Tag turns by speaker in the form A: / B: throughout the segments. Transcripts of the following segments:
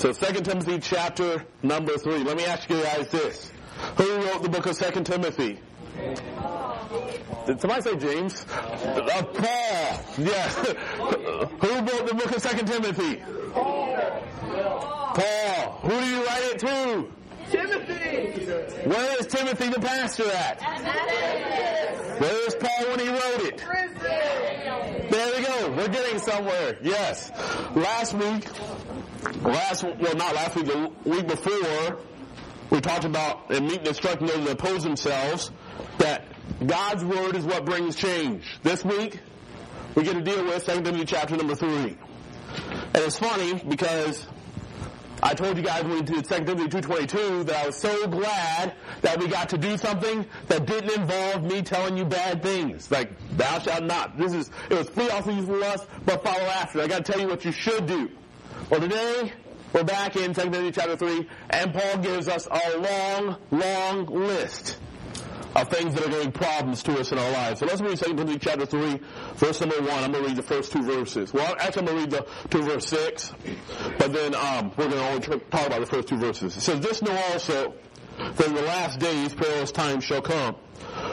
A: So 2 Timothy chapter number 3. Let me ask you guys this. Who wrote the book of 2 Timothy? Did somebody say James? Uh, Paul. Yes. Who wrote the book of 2 Timothy? Paul. Who do you write it to?
B: Timothy!
A: Where is Timothy the pastor at? Where is Paul when he wrote it? There go. We're getting somewhere. Yes. Last week, last well not last week, the week before, we talked about and meeting instructing those that oppose themselves that God's word is what brings change. This week, we get to deal with 2 Timothy chapter number three. And it's funny because I told you guys when we did 2 Timothy 2.22 that I was so glad that we got to do something that didn't involve me telling you bad things. Like, thou shalt not. This is, it was flee also you lust, but follow after. I got to tell you what you should do. Well, today, we're back in 2 Timothy chapter 3, and Paul gives us a long, long list of things that are going problems to us in our lives. So let's read 2 Timothy chapter 3, verse number 1. I'm going to read the first two verses. Well, actually, I'm going to read the two verse 6, but then um, we're going to only talk about the first two verses. It says, This know also that in the last days perilous times shall come.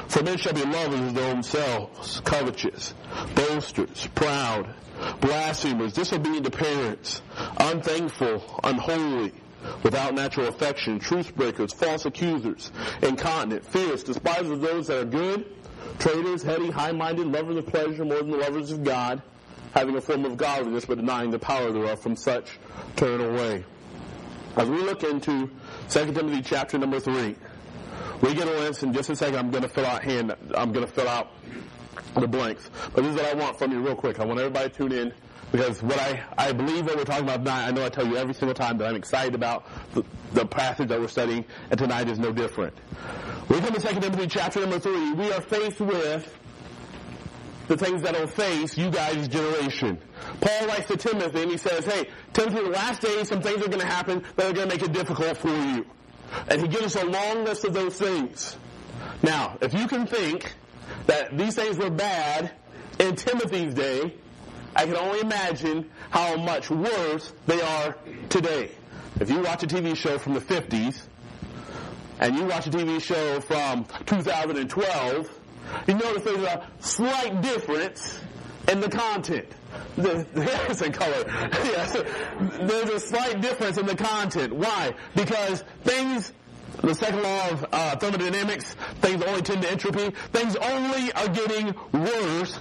A: For men shall be lovers of their own selves, covetous, boasters, proud, blasphemers, disobedient to parents, unthankful, unholy, without natural affection, truth breakers, false accusers, incontinent, fierce, despisers of those that are good, traitors, heady, high-minded, lovers of pleasure more than the lovers of God, having a form of godliness but denying the power thereof. From such turn away. As we look into 2 Timothy chapter number 3, we get a list in just a second. I'm going to fill out hand. I'm going to fill out the blanks. But this is what I want from you real quick. I want everybody to tune in because what I, I believe that we're talking about tonight, I know I tell you every single time that I'm excited about the, the passage that we're studying, and tonight is no different. We come to 2 Timothy chapter number 3. We are faced with the things that will face you guys' generation. Paul writes to Timothy and he says, hey, Timothy, the last days some things are going to happen that are going to make it difficult for you. And he gives us a long list of those things. Now, if you can think that these things were bad in Timothy's day, I can only imagine how much worse they are today. If you watch a TV show from the 50s, and you watch a TV show from 2012, you notice there's a slight difference in the content. The, the hair's in color. yes, there's a slight difference in the content. Why? Because things the second law of uh, thermodynamics, things only tend to entropy. Things only are getting worse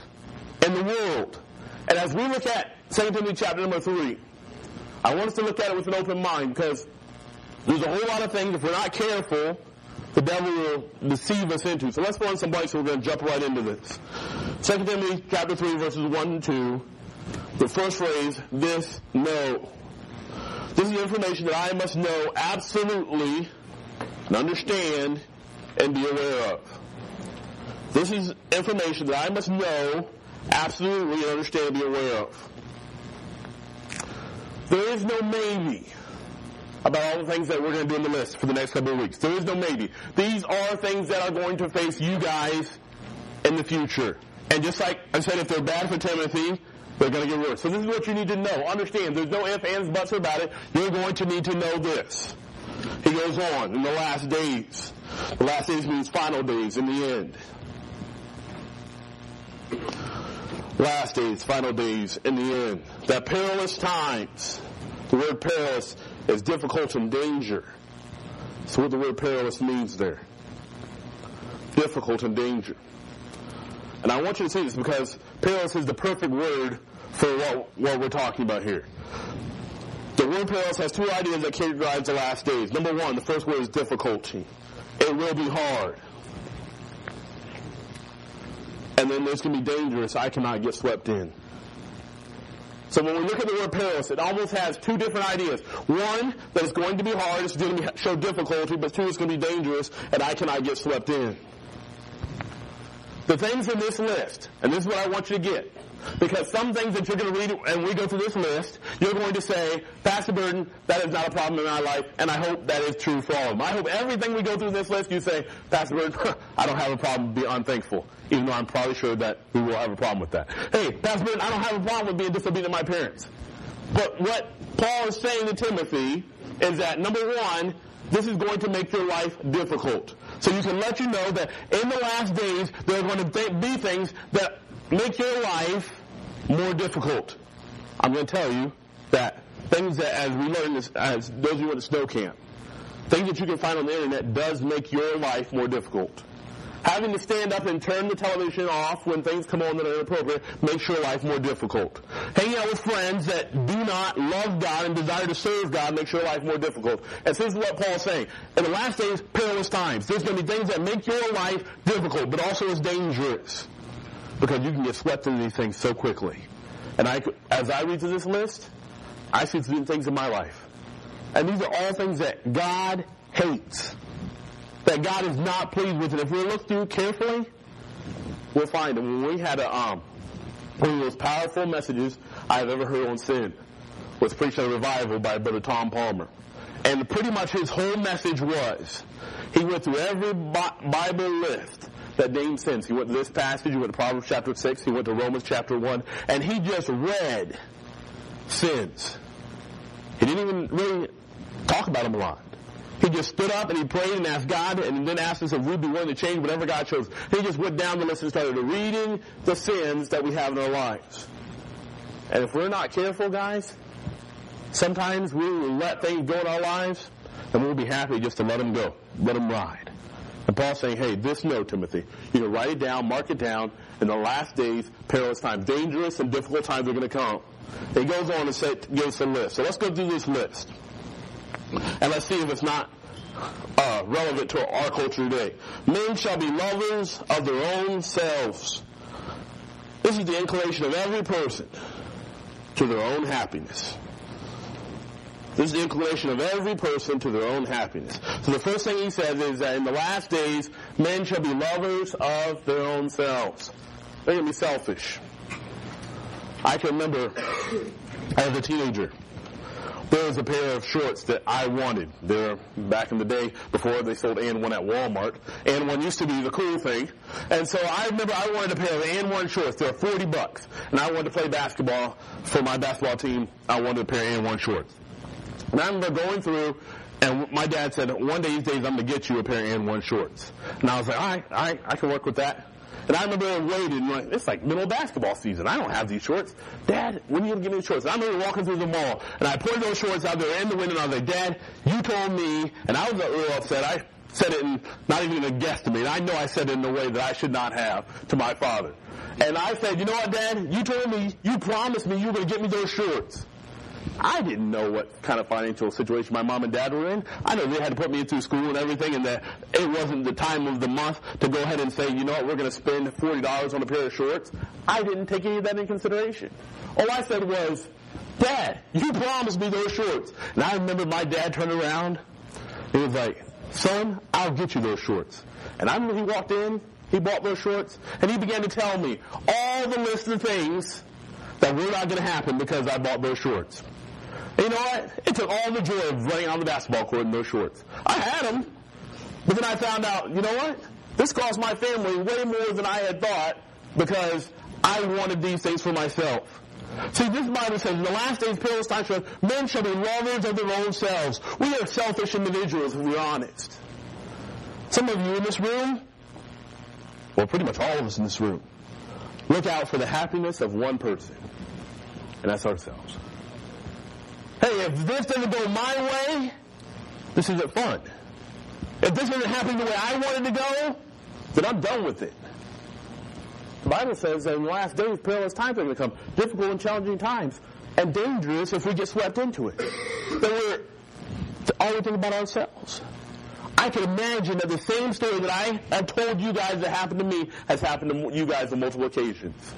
A: in the world. And as we look at 2 Timothy chapter number 3, I want us to look at it with an open mind because there's a whole lot of things, if we're not careful, the devil will deceive us into. So let's find some blanks and we're going to jump right into this. 2 Timothy chapter 3 verses 1 and 2. The first phrase, this know. This is information that I must know absolutely and understand and be aware of. This is information that I must know absolutely and understand and be aware of. There is no maybe about all the things that we're going to do in the list for the next couple of weeks. There is no maybe. These are things that are going to face you guys in the future. And just like I said, if they're bad for Timothy, they're going to get worse. So this is what you need to know. Understand, there's no ifs, ands, buts about it. You're going to need to know this. He goes on, in the last days. The last days means final days, in the end. Last days, final days, in the end. That perilous times. The word perilous is difficult and danger. That's what the word perilous means there. Difficult and danger. And I want you to see this because perilous is the perfect word for what, what we're talking about here. The word perilous has two ideas that characterize the last days. Number one, the first word is difficulty. It will be hard. And then there's going to be dangerous. I cannot get swept in. So when we look at the word perilous, it almost has two different ideas. One, that it's going to be hard, it's going to show difficulty, but two, it's going to be dangerous, and I cannot get swept in. The things in this list, and this is what I want you to get, because some things that you're going to read and we go through this list, you're going to say, Pastor Burden, that is not a problem in my life, and I hope that is true for all of them. I hope everything we go through this list, you say, Pastor Burden, I don't have a problem being unthankful, even though I'm probably sure that we will have a problem with that. Hey, Pastor Burden, I don't have a problem with being disobedient to my parents. But what Paul is saying to Timothy is that number one, this is going to make your life difficult. So you can let you know that in the last days, there are going to be things that make your life more difficult. I'm going to tell you that things that, as we learned this, as those of you at the snow camp, things that you can find on the internet does make your life more difficult. Having to stand up and turn the television off when things come on that are inappropriate makes your life more difficult. Hanging out with friends that do not love God and desire to serve God makes your life more difficult. And this is what Paul is saying. In the last days, perilous times. There's going to be things that make your life difficult, but also is dangerous. Because you can get swept into these things so quickly. And I, as I read through this list, I see some things in my life. And these are all things that God hates. That God is not pleased with. And if we look through carefully, we'll find them. When we had a, um, one of the most powerful messages I've ever heard on sin was preached at a revival by Brother Tom Palmer. And pretty much his whole message was, he went through every Bible list that named sins. He went to this passage, he went to Proverbs chapter 6, he went to Romans chapter 1, and he just read sins. He didn't even really talk about them a lot. He just stood up and he prayed and asked God and then asked us if we'd be willing to change whatever God chose. He just went down the list and started reading the sins that we have in our lives. And if we're not careful, guys, sometimes we will let things go in our lives and we'll be happy just to let them go, let them ride. And Paul's saying, hey, this note, Timothy, you can write it down, mark it down. In the last days, perilous times, dangerous and difficult times are going to come. He goes on to say, gives a list. So let's go through this list. And let's see if it's not uh, relevant to our culture today. Men shall be lovers of their own selves. This is the inclination of every person to their own happiness. This is the inclination of every person to their own happiness. So the first thing he says is that in the last days, men shall be lovers of their own selves. They're going to be selfish. I can remember as a teenager, there was a pair of shorts that I wanted. They back in the day before they sold AND1 at Walmart. AND1 used to be the cool thing. And so I remember I wanted a pair of AND1 shorts. They were 40 bucks. And I wanted to play basketball for my basketball team. I wanted a pair of AND1 shorts. And I remember going through, and my dad said, one day these days I'm going to get you a pair of AND1 shorts. And I was like, all right, all right, I can work with that. And I remember and like, it's like middle of basketball season. I don't have these shorts. Dad, when are you going to give me the shorts? And I remember walking through the mall and I pointed those shorts out there in the window and I was like, Dad, you told me, and I was little upset. I said it in, not even a guesstimate. I know I said it in a way that I should not have to my father. And I said, you know what, Dad? You told me, you promised me you were going to get me those shorts. I didn't know what kind of financial situation my mom and dad were in. I know they had to put me through school and everything, and that it wasn't the time of the month to go ahead and say, you know what, we're going to spend forty dollars on a pair of shorts. I didn't take any of that in consideration. All I said was, Dad, you promised me those shorts. And I remember my dad turned around. He was like, Son, I'll get you those shorts. And I remember he walked in, he bought those shorts, and he began to tell me all the list of things that were not going to happen because I bought those shorts. You know what? It took all the joy of running on the basketball court in those shorts. I had them, but then I found out, you know what? This cost my family way more than I had thought because I wanted these things for myself. See, this Bible says, in the last days, perilous times, men shall be lovers of their own selves. We are selfish individuals, if we're honest. Some of you in this room, well, pretty much all of us in this room, look out for the happiness of one person, and that's ourselves. Hey, if this doesn't go my way, this isn't fun. If this isn't happening the way I wanted to go, then I'm done with it. The Bible says that in the last days, perilous times are going to come. Difficult and challenging times. And dangerous if we get swept into it. That we're always thinking about ourselves. I can imagine that the same story that I have told you guys that happened to me has happened to you guys on multiple occasions.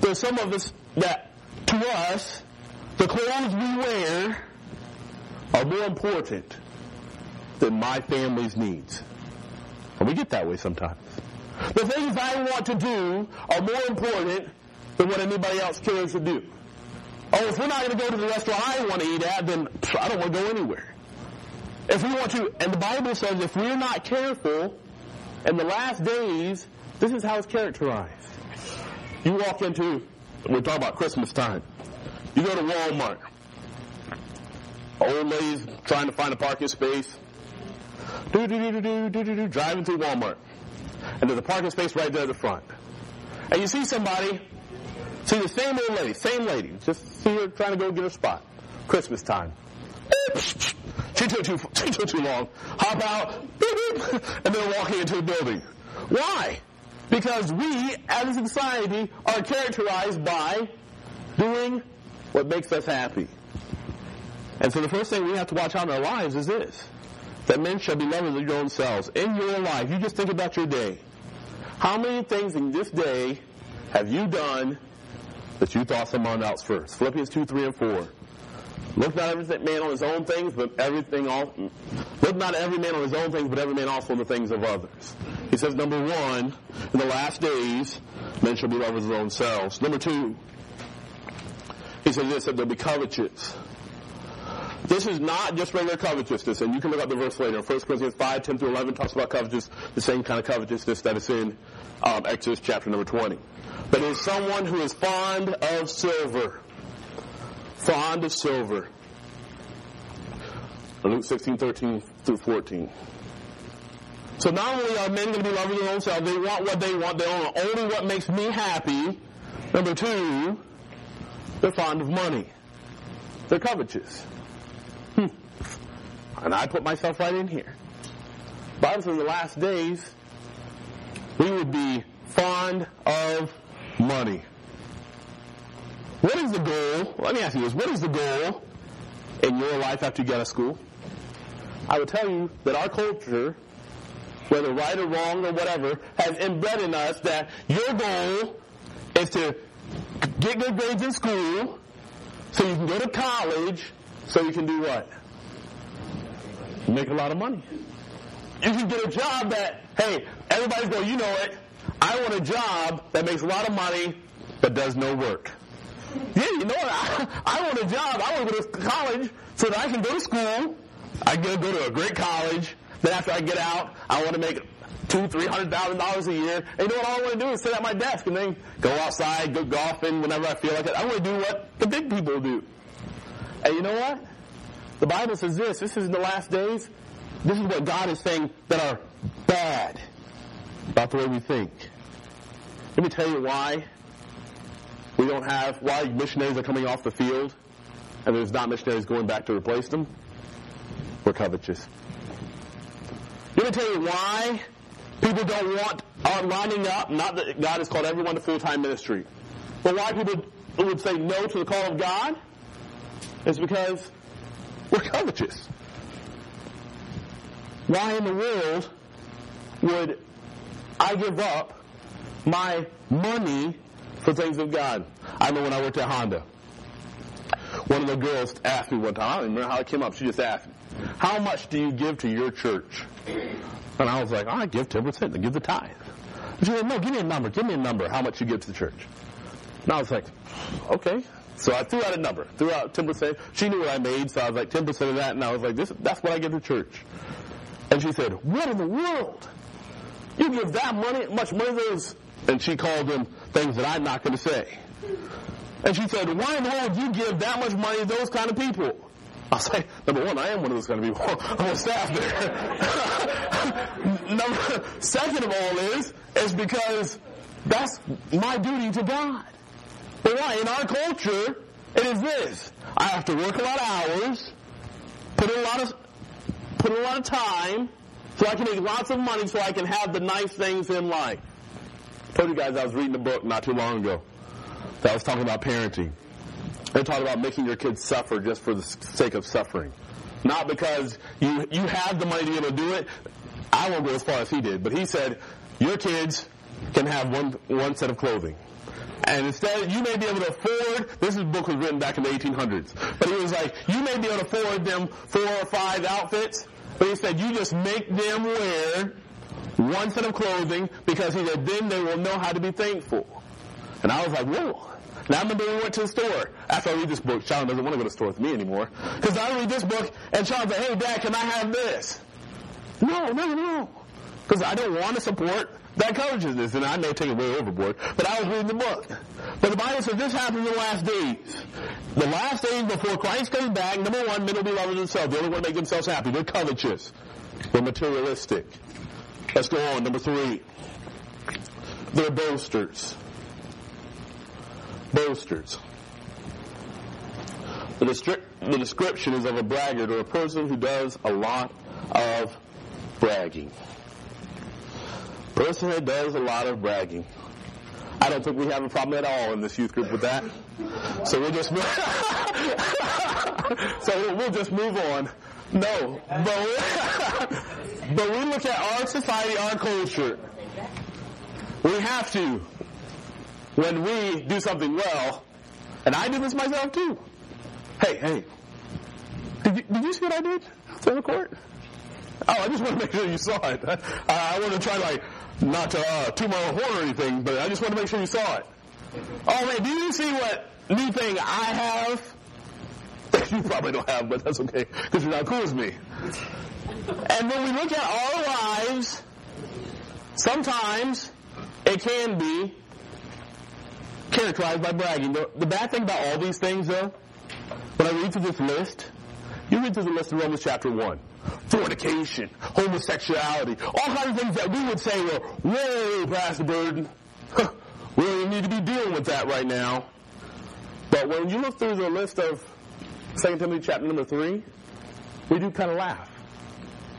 A: There's some of us that, to us, the clothes we wear are more important than my family's needs. And we get that way sometimes. The things I want to do are more important than what anybody else cares to do. Oh, if we're not going to go to the restaurant I want to eat at, then I don't want to go anywhere. If we want to, and the Bible says if we're not careful, in the last days, this is how it's characterized. You walk into, we're talking about Christmas time. You go to Walmart. Old ladies trying to find a parking space. Do do do do do do do driving through Walmart. And there's a parking space right there at the front. And you see somebody, see the same old lady, same lady, just see her trying to go get a spot. Christmas time. She took too she took too long. Hop out, and then walking into a building. Why? Because we, as a society, are characterized by doing what makes us happy. And so the first thing we have to watch out in our lives is this. That men shall be lovers of your own selves. In your life, you just think about your day. How many things in this day have you done that you thought someone else first? Philippians 2, 3, and 4. Look not every man on his own things, but everything all. Look not every man on his own things, but every man also on the things of others. He says, number one, in the last days, men shall be lovers of their own selves. Number two, says this, that they'll be covetous. This is not just regular covetousness, and you can look up the verse later. 1 Corinthians 5, 10 through 11 talks about covetousness, the same kind of covetousness that is in um, Exodus chapter number 20. But it is someone who is fond of silver fond of silver. Luke 16, 13 through 14. So not only are men going to be loving their own self, they want what they want, they want only what makes me happy. Number two, they're fond of money. They're covetous. Hmm. And I put myself right in here. Bible says in the last days, we would be fond of money. What is the goal? Let me ask you this. What is the goal in your life after you get out of school? I would tell you that our culture, whether right or wrong or whatever, has inbred in us that your goal is to get good grades in school so you can go to college so you can do what? Make a lot of money. You can get a job that, hey, everybody's going, you know it. I want a job that makes a lot of money but does no work. Yeah, you know what? I, I want a job. I want to go to college so that I can go to school. I can go to a great college. Then after I get out, I want to make two, three hundred thousand dollars a year. And you know what All I want to do is sit at my desk and then go outside, go golfing whenever I feel like it. I want to do what the big people do. And you know what? The Bible says this. This is in the last days. This is what God is saying that are bad about the way we think. Let me tell you why we don't have, why missionaries are coming off the field and there's not missionaries going back to replace them? We're covetous. Let me tell you why people don't want, are lining up, not that God has called everyone to full-time ministry, but why people would say no to the call of God is because we're covetous. Why in the world would I give up my money for things of God. I know when I worked at Honda, one of the girls asked me one time, I don't remember how it came up, she just asked me, how much do you give to your church? And I was like, I give 10%, I give the tithe. she said, no, give me a number, give me a number, how much you give to the church. And I was like, okay. So I threw out a number, threw out 10%. She knew what I made, so I was like, 10% of that, and I was like, this, that's what I give to church. And she said, what in the world? You give that money, much money those and she called them things that I'm not going to say. And she said, why in the world do you give that much money to those kind of people? I was like, number one, I am one of those going to be on staff there. number, second of all is, is because that's my duty to God. But why? In our culture, it is this. I have to work a lot of hours, put in a lot of, put in a lot of time, so I can make lots of money so I can have the nice things in life I told you guys I was reading a book not too long ago that was talking about parenting. They talked about making your kids suffer just for the sake of suffering. Not because you, you have the money to be able to do it. I won't go as far as he did, but he said, your kids can have one, one set of clothing. And instead, you may be able to afford, this book was written back in the 1800s, but he was like, you may be able to afford them four or five outfits, but he said, you just make them wear one set of clothing because he said, then they will know how to be thankful. And I was like, whoa. Now I remember we went to the store. After I read this book, Sean doesn't want to go to the store with me anymore. Because I read this book and Sean's like, hey dad, can I have this? No, no, no. Because I don't want to support that covetousness. And I may take it way overboard, but I was reading the book. But the Bible says this happens in the last days. The last days before Christ comes back, number one, men will be lovers themselves. They only want to make themselves happy. They're covetous. They're materialistic. Let's go on. Number three. They're boasters. Boasters. The, distri- the description is of a braggart or a person who does a lot of bragging. Person that does a lot of bragging. I don't think we have a problem at all in this youth group with that. So we'll just so we'll just move on. No, but we, but we look at our society, our culture. We have to when we do something well, and I do this myself too. Hey, hey, did you, did you see what I did on the court? Oh, I just want to make sure you saw it. I, I want to try like not to uh, toot my own horn or anything, but I just want to make sure you saw it. Oh man, do you see what new thing I have? you probably don't have, but that's okay because you're not cool as me. And when we look at our lives, sometimes it can be characterized by bragging. The, the bad thing about all these things, though, when I read through this list, you read through the list in Romans chapter 1. Fornication, homosexuality, all kinds of things that we would say were, whoa, Pastor Burden, we don't need to be dealing with that right now. But when you look through the list of 2 Timothy chapter number 3, we do kind of laugh.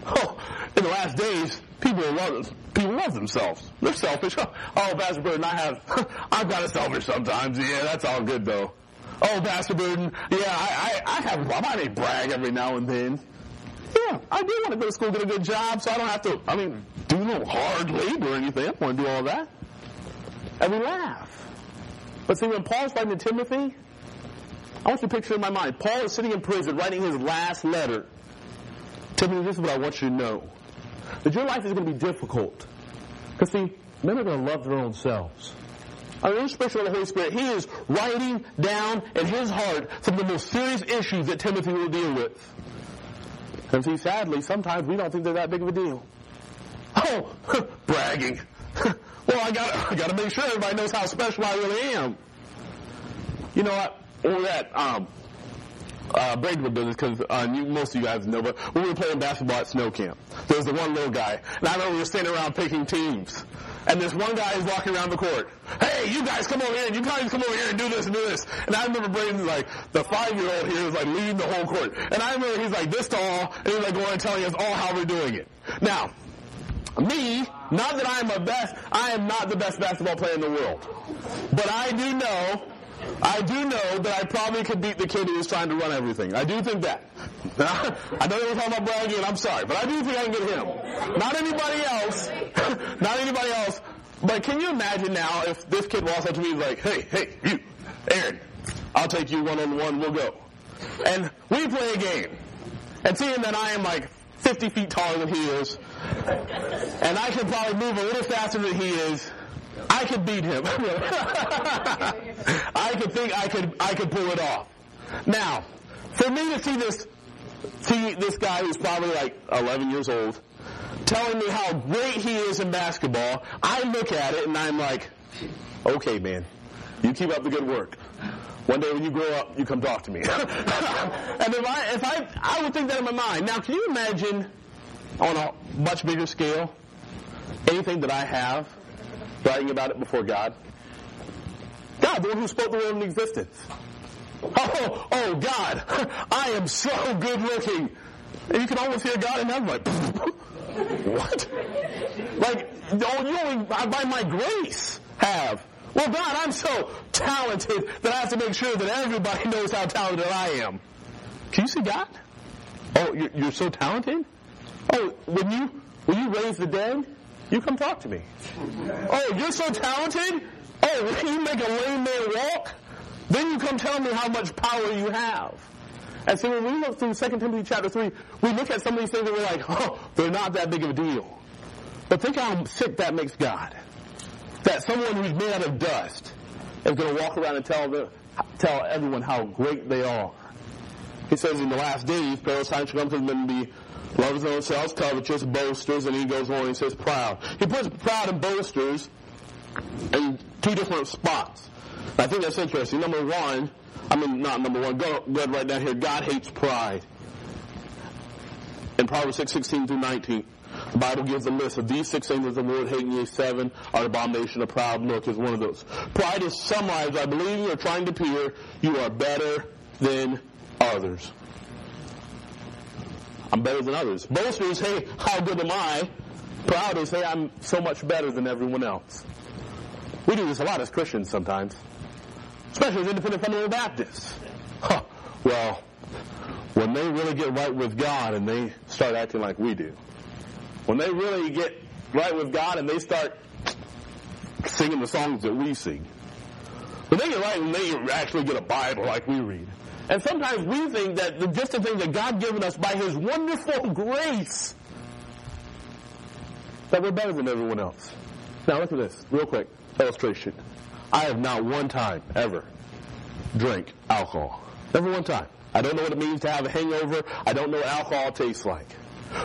A: Oh, in the last days, people love people love themselves. They're selfish. Oh, Pastor Burden, I have I've got a selfish sometimes. Yeah, that's all good though. Oh, Pastor Burden, yeah, I, I, I have. I may brag every now and then. Yeah, I do want to go to school, get a good job, so I don't have to, I mean, do no hard labor or anything. I don't want to do all that. And we laugh. But see, when Paul's writing to Timothy, I want you to picture in my mind. Paul is sitting in prison writing his last letter. Timothy, this is what I want you to know. That your life is going to be difficult. Because see, men are going to love their own selves. Under inspiration of the Holy Spirit, he is writing down in his heart some of the most serious issues that Timothy will deal with. And see, sadly, sometimes we don't think they're that big of a deal. Oh, bragging. well, I got I got to make sure everybody knows how special I really am. You know what? Over that um, uh, Bradenwood business, because uh, most of you guys know, but we were playing basketball at snow camp, there was the one little guy, and I remember we were standing around picking teams. And this one guy is walking around the court. Hey, you guys come over here, and you guys come over here and do this and do this. And I remember Braden's like, the five-year-old here is like leading the whole court. And I remember he's like this tall, and he's like going and telling us all how we're doing it. Now, me, not that I am a best, I am not the best basketball player in the world. But I do know, I do know that I probably could beat the kid who was trying to run everything. I do think that. I know we're talking about bragging, and I'm sorry, but I do think I can get him. Not anybody else. not anybody else. But can you imagine now if this kid walks up to me is like, hey, hey, you, Aaron, I'll take you one on one, we'll go. And we play a game. And seeing that I am like 50 feet taller than he is, and I can probably move a little faster than he is, I could beat him. I could think I could I could pull it off. Now, for me to see this see this guy who's probably like 11 years old telling me how great he is in basketball, I look at it and I'm like, okay, man, you keep up the good work. One day when you grow up, you come talk to me. and if I, if I, I would think that in my mind. Now, can you imagine on a much bigger scale anything that I have writing about it before God? God, the one who spoke the world into existence. Oh, oh God, I am so good looking. And you can almost hear God in heaven like, what? Like, oh, you only by my grace have. Well, God, I'm so talented that I have to make sure that everybody knows how talented I am. Can you see God? Oh, you're, you're so talented? Oh, when you when you raise the dead, you come talk to me. Oh, you're so talented? Oh, you make a lame man walk, then you come tell me how much power you have. And so when we look through 2 Timothy chapter 3, we look at some of these things and we're like, oh, they're not that big of a deal. But think how sick that makes God. That someone who's made out of dust is going to walk around and tell, the, tell everyone how great they are. He says in the last days, perilous times shall come to men be lovers of themselves, covetous, boasters, and he goes on and says proud. He puts proud and boasters in two different spots. I think that's interesting. Number one, I mean, not number one, go, go right down here. God hates pride. In Proverbs 6, 16 through 19, the Bible gives a list of these six things that the Lord hates, ye seven are abomination of proud look is one of those. Pride is summarized I believe you are trying to appear you are better than others. I'm better than others. Boasters, hey, how good am I? Proud is, hey, I'm so much better than everyone else. We do this a lot as Christians sometimes, especially as independent fundamental Baptists. Huh. Well, when they really get right with God and they start acting like we do, when they really get right with God and they start singing the songs that we sing, when they get right and they actually get a Bible like we read, and sometimes we think that the, just the things that God given us by His wonderful grace, that we're better than everyone else. Now look at this, real quick illustration. I have not one time ever drank alcohol. Never one time. I don't know what it means to have a hangover. I don't know what alcohol tastes like.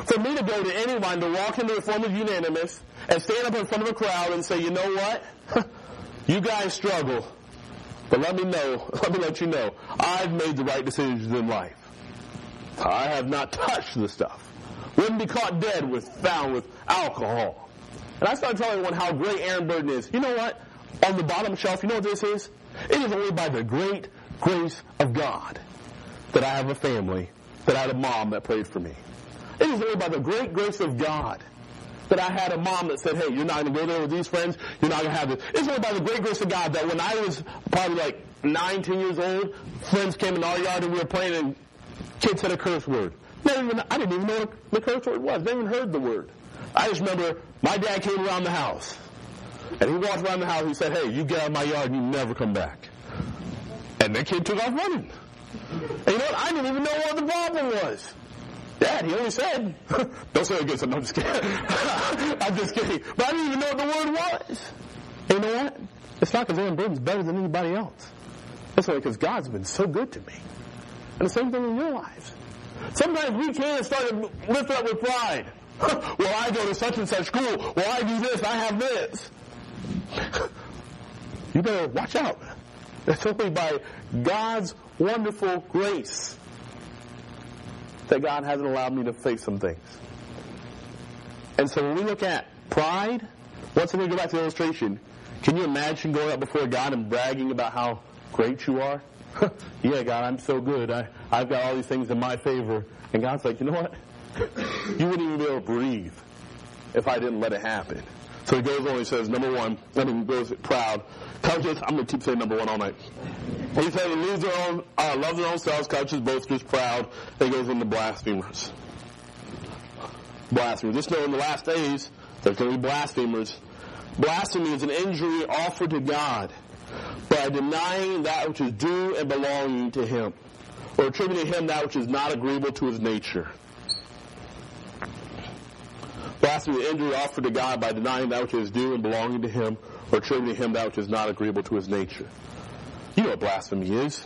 A: For me to go to anyone to walk into the of unanimous and stand up in front of a crowd and say, you know what? you guys struggle. But let me know, let me let you know, I've made the right decisions in life. I have not touched the stuff. Wouldn't be caught dead with found with alcohol. And I started telling everyone how great Aaron Burden is. You know what? On the bottom shelf, you know what this is? It is only by the great grace of God that I have a family, that I had a mom that prayed for me. It is only by the great grace of God that I had a mom that said, hey, you're not going to go there with these friends. You're not going to have this. It's only by the great grace of God that when I was probably like nine, ten years old, friends came in our yard and we were playing and kids said a curse word. Even, I didn't even know what the curse word was. Never even heard the word. I just remember my dad came around the house. And he walked around the house. He said, hey, you get out of my yard and you never come back. And the kid took off running. And you know what? I didn't even know what the problem was. Dad, he only said, don't say it again, I'm just kidding. I'm just kidding. But I didn't even know what the word was. And you know what? It's not because Aaron Burden's better than anybody else. It's only because God's been so good to me. And the same thing in your lives. Sometimes we can start to lift up with pride. well, I go to such and such school. Well, I do this. I have this. you better watch out. It's only by God's wonderful grace that God hasn't allowed me to face some things. And so when we look at pride, once again, go back to the illustration. Can you imagine going up before God and bragging about how great you are? yeah, God, I'm so good. I, I've got all these things in my favor. And God's like, you know what? you wouldn't even be able to breathe if I didn't let it happen. So he goes on, he says, number one, I mean, goes proud. Covetous, I'm going to keep saying number one all night. He said, lose their own, uh, love their own selves, covetous, boasters, proud. He goes into blasphemers. Blasphemers. Just know in the last days, there's going to be blasphemers. Blasphemy is an injury offered to God by denying that which is due and belonging to Him, or attributing Him that which is not agreeable to His nature. Blasphemy is an injury offered to God by denying that which is due and belonging to Him, or attributing Him that which is not agreeable to His nature. You know what blasphemy is.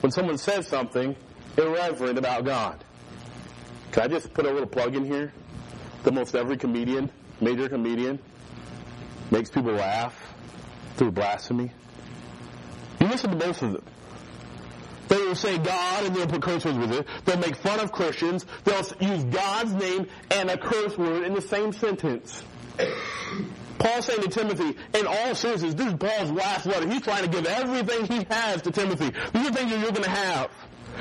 A: When someone says something irreverent about God. Can I just put a little plug in here? That most every comedian, major comedian, makes people laugh through blasphemy. You listen to both of them. They will say God and they'll put curse words with it. They'll make fun of Christians. They'll use God's name and a curse word in the same sentence. Paul saying to Timothy, in all seriousness, this is Paul's last letter. He's trying to give everything he has to Timothy. These are things that you're going to have.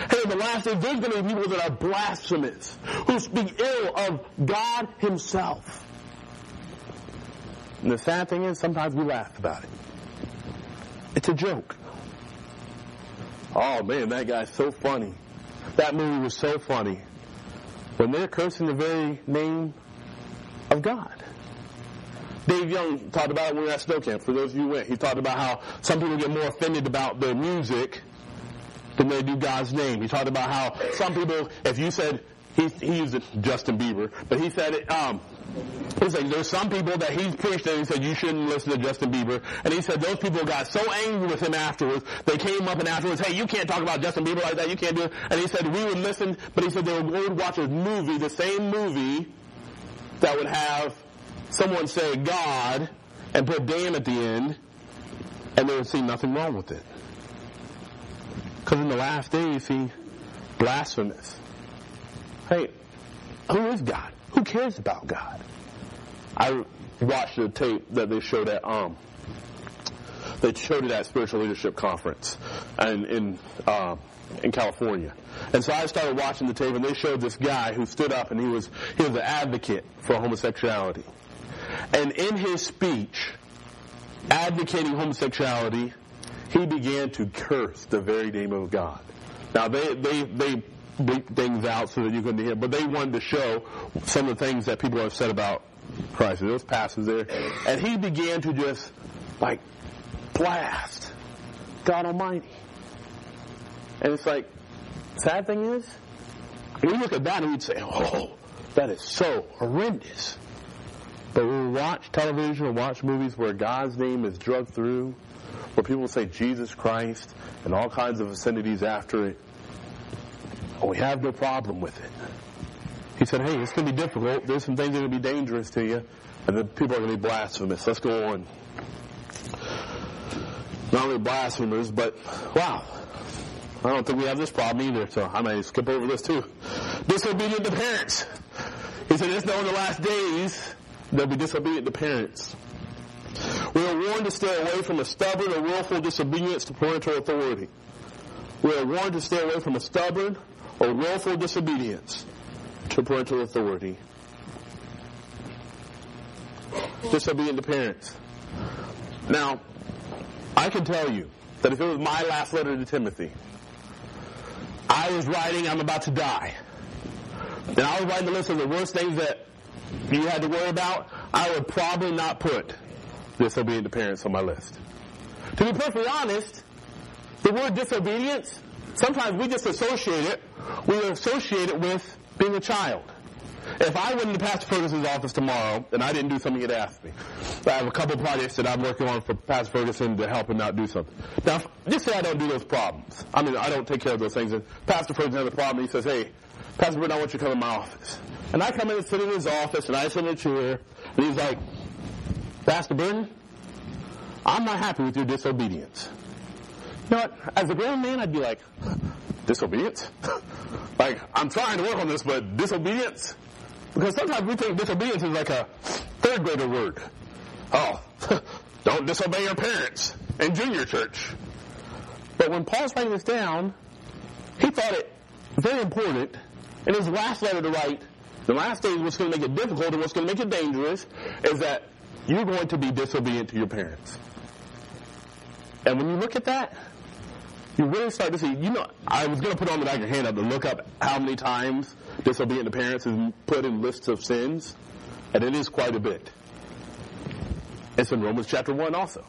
A: Hey, the last days, there's going to be people that are blasphemous, who speak ill of God himself. And the sad thing is, sometimes we laugh about it. It's a joke. Oh man, that guy's so funny. That movie was so funny. When they're cursing the very name of God. Dave Young talked about it when we were at camp. For those of you who went, he talked about how some people get more offended about their music than they do God's name. He talked about how some people, if you said, he, he used Justin Bieber, but he said it, um, He's like, there's some people that he's preached and he said, you shouldn't listen to Justin Bieber. And he said those people got so angry with him afterwards, they came up and afterwards, hey, you can't talk about Justin Bieber like that, you can't do it. And he said, we would listen, but he said they would watch a movie, the same movie, that would have someone say God and put damn at the end. And they would see nothing wrong with it. Because in the last days, see, blasphemous. Hey, who is God? Who cares about God? I watched the tape that they showed at um they showed it at spiritual leadership conference and in uh, in California. And so I started watching the tape and they showed this guy who stood up and he was he was an advocate for homosexuality. And in his speech advocating homosexuality, he began to curse the very name of God. Now they they they bleep things out so that you couldn't hear, but they wanted to show some of the things that people have said about Christ. Was passages there, and he began to just like blast God Almighty. And it's like, sad thing is, we look at that and we'd say, oh, that is so horrendous. But we watch television or watch movies where God's name is drugged through, where people say Jesus Christ and all kinds of obscenities after it, and we have no problem with it. He said, hey, it's going to be difficult. There's some things that are going to be dangerous to you, and then people are going to be blasphemous. Let's go on. Not only blasphemers, but wow. I don't think we have this problem either, so I might skip over this too. Disobedient to parents. He said, it's in the last days they'll be disobedient to parents. We are warned to stay away from a stubborn or willful disobedience to parental authority. We are warned to stay away from a stubborn or willful disobedience to parental authority. Disobedient to parents. Now, I can tell you that if it was my last letter to Timothy, I was writing, I'm about to die. And I was writing the list of the worst things that you had to worry about, I would probably not put disobedient parents on my list. To be perfectly honest, the word disobedience, sometimes we just associate it, we associate it with being a child. If I went into Pastor Ferguson's office tomorrow and I didn't do something he'd asked me, I have a couple projects that I'm working on for Pastor Ferguson to help him out do something. Now, just say I don't do those problems. I mean, I don't take care of those things. And Pastor Ferguson has a problem. He says, hey, Pastor Britton, I want you to come to my office. And I come in and sit in his office and I sit in a chair and he's like, Pastor Burden, I'm not happy with your disobedience. You know what? As a grown man, I'd be like, disobedience? like, I'm trying to work on this, but disobedience? Because sometimes we think disobedience is like a third grader word. Oh, don't disobey your parents in junior church. But when Paul's writing this down, he thought it very important in his last letter to write, the last thing what's going to make it difficult and what's going to make it dangerous is that you're going to be disobedient to your parents. And when you look at that, you really start to see, you know, I was going to put on the back of your hand up to look up how many times disobedient to parents is put in lists of sins, and it is quite a bit. It's in Romans chapter 1 also.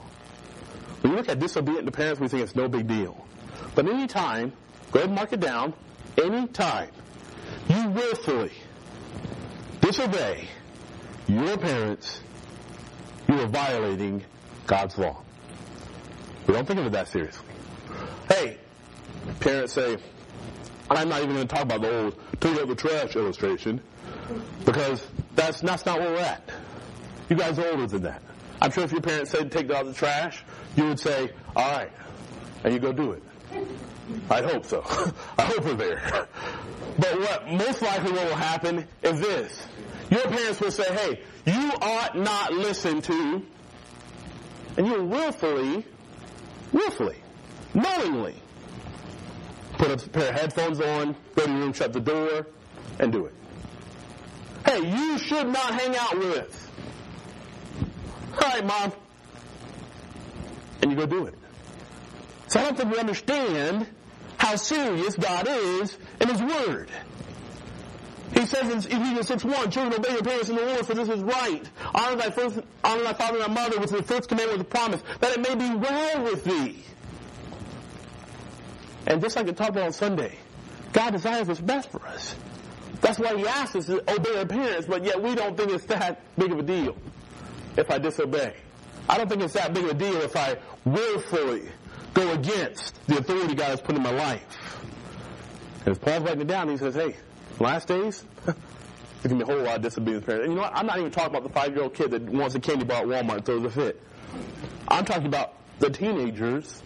A: When you look at disobedient to parents, we think it's no big deal. But any time, go ahead and mark it down, any time willfully disobey your parents, you are violating God's law. We don't think of it that seriously. Hey, parents say, I'm not even going to talk about the old take out the trash illustration because that's, that's not where we're at. You guys are older than that. I'm sure if your parents said take out the trash, you would say, all right, and you go do it. I'd hope so. I hope we're there. But what most likely what will happen is this. Your parents will say, hey, you ought not listen to, and you willfully, willfully, knowingly, put a pair of headphones on, go to your room, shut the door, and do it. Hey, you should not hang out with. All right, mom. And you go do it. So I don't think we understand how serious God is in His Word. He says in Ephesians 6 1, Children, obey your parents in the Lord, for this is right. Honor thy, first, honor thy father and thy mother, which is the first commandment with the promise, that it may be well with thee. And just like I talked about on Sunday, God desires what's best for us. That's why He asks us to obey our parents, but yet we don't think it's that big of a deal if I disobey. I don't think it's that big of a deal if I willfully go against the authority God has put in my life. And as Paul's writing it down, he says, hey, last days, there's going to be a whole lot of disobedience parents. And you know what? I'm not even talking about the five-year-old kid that wants a candy bar at Walmart and throws a fit. I'm talking about the teenagers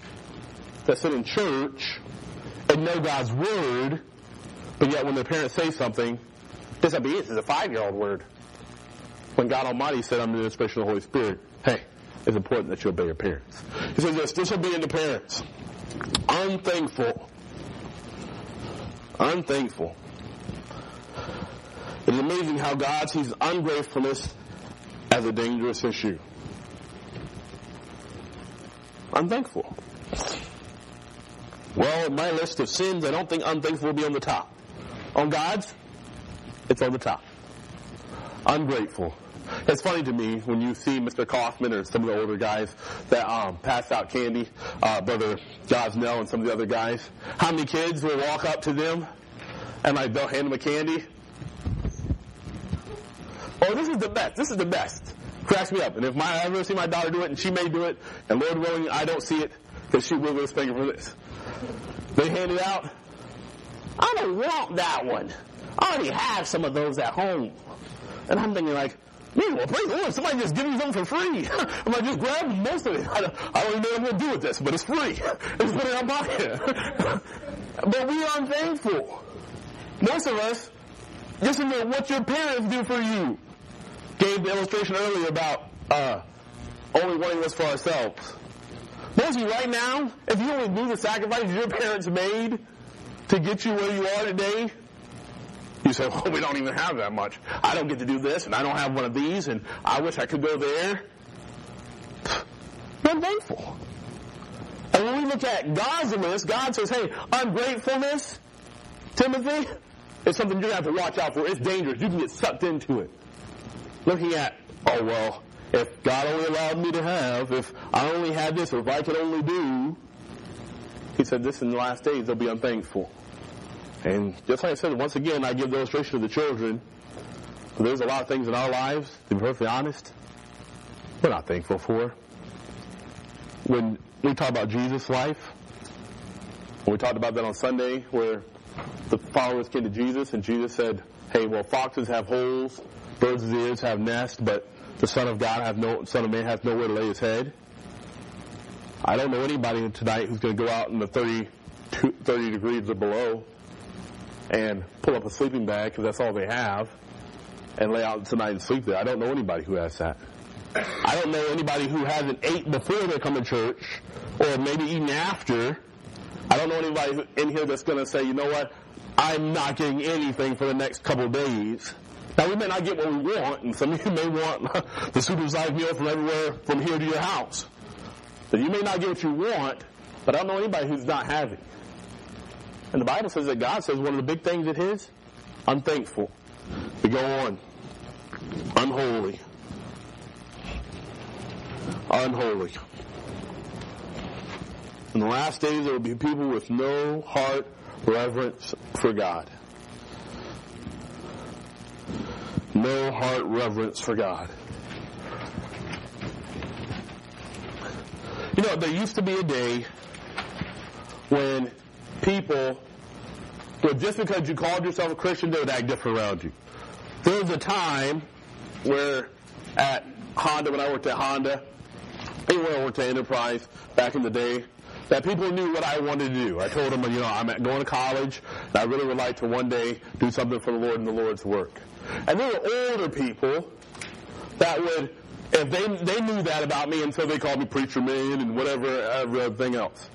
A: that sit in church and know God's word, but yet when their parents say something, disobedience is a five-year-old word. When God Almighty said I'm the inspiration of the Holy Spirit, hey, it's important that you obey your parents. He says this, disobedient to parents, unthankful, unthankful. It is amazing how God sees ungratefulness as a dangerous issue. Unthankful. Well, in my list of sins, I don't think unthankful will be on the top. On God's, it's on the top. Ungrateful. It's funny to me when you see Mr. Kaufman or some of the older guys that um, pass out candy, uh, Brother Gosnell and some of the other guys. How many kids will walk up to them and like they'll hand them a candy? Oh, this is the best. This is the best. Cracks me up. And if my, I ever see my daughter do it, and she may do it, and Lord willing, I don't see it, because she will his finger for this. They hand it out. I don't want that one. I already have some of those at home. And I'm thinking like, man, well, praise the Lord, somebody just give me something for free. I'm like, just grab most of it. I don't, I don't even know what I'm going to do with this, but it's free. Just put in my pocket. but we are thankful. Most of us, listen to what your parents do for you. Gave the illustration earlier about uh, only wanting this for ourselves. Most of you right now, if you only knew the sacrifices your parents made to get you where you are today, you say, well, we don't even have that much. I don't get to do this, and I don't have one of these, and I wish I could go there. You're thankful. And when we look at God's list, God says, hey, ungratefulness, Timothy, is something you're going to have to watch out for. It's dangerous. You can get sucked into it. Looking at, oh, well, if God only allowed me to have, if I only had this, or if I could only do, he said, this in the last days they'll be unthankful. And just like I said, once again, I give the illustration of the children. There's a lot of things in our lives, to be perfectly honest, we're not thankful for. When we talk about Jesus' life, we talked about that on Sunday, where the followers came to Jesus and Jesus said, hey, well, foxes have holes, birds' of ears have nests, but the Son of God have no, Son of Man has nowhere to lay his head. I don't know anybody tonight who's going to go out in the 30, 30 degrees or below and pull up a sleeping bag because that's all they have and lay out tonight and sleep there. I don't know anybody who has that. I don't know anybody who hasn't ate before they come to church or maybe even after. I don't know anybody in here that's going to say, you know what, I'm not getting anything for the next couple days. Now we may not get what we want, and some of you may want the supersized meal from everywhere from here to your house. So you may not get what you want, but I don't know anybody who's not having. And the Bible says that God says one of the big things it is unthankful. We go on. Unholy. Unholy. In the last days, there will be people with no heart reverence for God. No heart reverence for God. You know, there used to be a day when people would, just because you called yourself a Christian, they would act different around you. There was a time where at Honda, when I worked at Honda, when I worked at Enterprise back in the day, that people knew what I wanted to do. I told them, you know, I'm going to college, and I really would like to one day do something for the Lord and the Lord's work. And there were older people that would, if they they knew that about me, and so they called me preacher man and whatever everything else.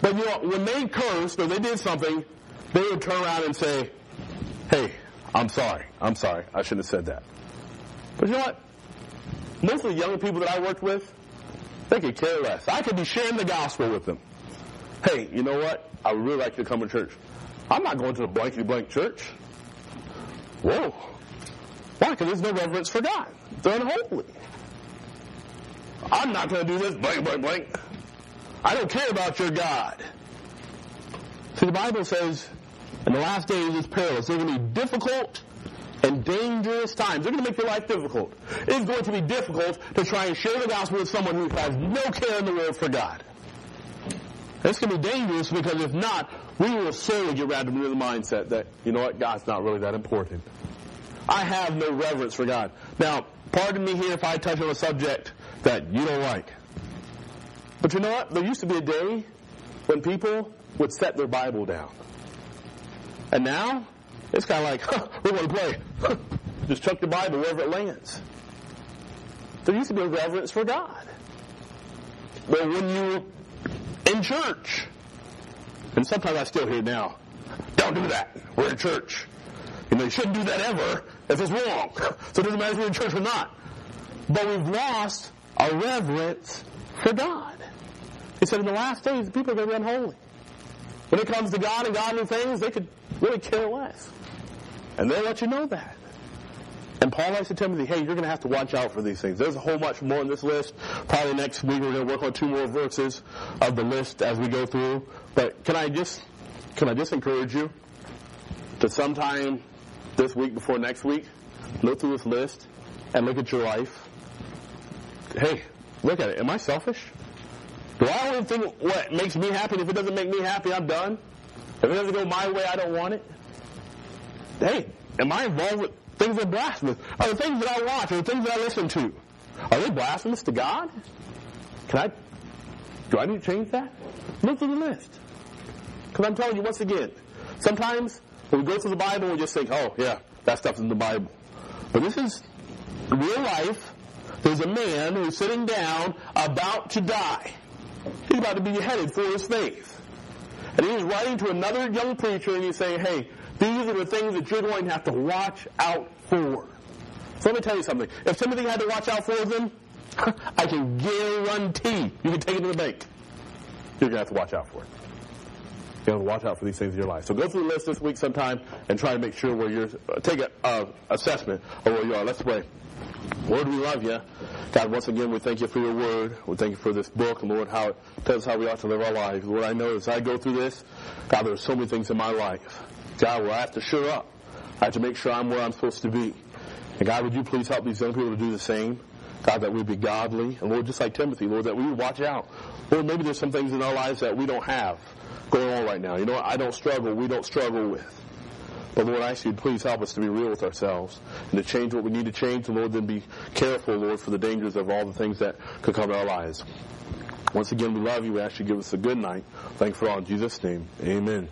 A: But you know, when they cursed or they did something, they would turn around and say, "Hey, I'm sorry. I'm sorry. I shouldn't have said that." But you know what? Most of the young people that I worked with, they could care less. I could be sharing the gospel with them. Hey, you know what? I would really like you to come to church. I'm not going to the blankety blank church. Whoa. Why? Because there's no reverence for God. They're unholy. I'm not going to do this, blank, blank, blank. I don't care about your God. See, the Bible says in the last days it's perilous. They're going to be difficult and dangerous times. They're going to make your life difficult. It's going to be difficult to try and share the gospel with someone who has no care in the world for God. It's going to be dangerous because if not, we will slowly get wrapped into the mindset that, you know what, God's not really that important. I have no reverence for God. Now, pardon me here if I touch on a subject that you don't like. But you know what? There used to be a day when people would set their Bible down. And now, it's kind of like, huh, we want to play. Just chuck your Bible wherever it lands. There used to be a reverence for God. But when you were in church, and sometimes I still hear now, don't do that. We're in church. You know, you shouldn't do that ever if it's wrong. So it doesn't matter if you're in church or not. But we've lost our reverence for God. He said in the last days, people are going to be unholy. When it comes to God and godly things, they could really care less. And they'll let you know that. And Paul writes to Timothy, hey, you're going to have to watch out for these things. There's a whole much more in this list. Probably next week we're going to work on two more verses of the list as we go through. But can I just, can I just encourage you to sometime this week before next week, look through this list and look at your life. Hey, look at it. Am I selfish? Do I only think what makes me happy? If it doesn't make me happy, I'm done. If it doesn't go my way, I don't want it. Hey, am I involved with things that are blasphemous? Are the things that I watch or the things that I listen to, are they blasphemous to God? Can I, do I need to change that? Look through the list. Because I'm telling you once again, sometimes when we go through the Bible, we just think, oh, yeah, that stuff's in the Bible. But this is real life. There's a man who's sitting down about to die. He's about to be beheaded for his faith. And he's writing to another young preacher and he's saying, hey, these are the things that you're going to have to watch out for. So let me tell you something. If Timothy had to watch out for them, I can guarantee you can take it to the bank. You're going to have to watch out for it. You have to watch out for these things in your life. So go through the list this week sometime and try to make sure where you're, uh, take an uh, assessment of where you are. Let's pray. Lord, we love you. God, once again, we thank you for your word. We thank you for this book, and Lord, how it tells us how we ought to live our lives. Lord, I know as I go through this, God, there are so many things in my life, God, where I have to sure up. I have to make sure I'm where I'm supposed to be. And God, would you please help these young people to do the same? God, that we be godly. And Lord, just like Timothy, Lord, that we would watch out. Lord, maybe there's some things in our lives that we don't have going on right now. You know, I don't struggle, we don't struggle with. But Lord, I ask you, please help us to be real with ourselves and to change what we need to change. And Lord, then be careful, Lord, for the dangers of all the things that could come in our lives. Once again, we love you. We ask you to give us a good night. Thank you for all in Jesus' name. Amen.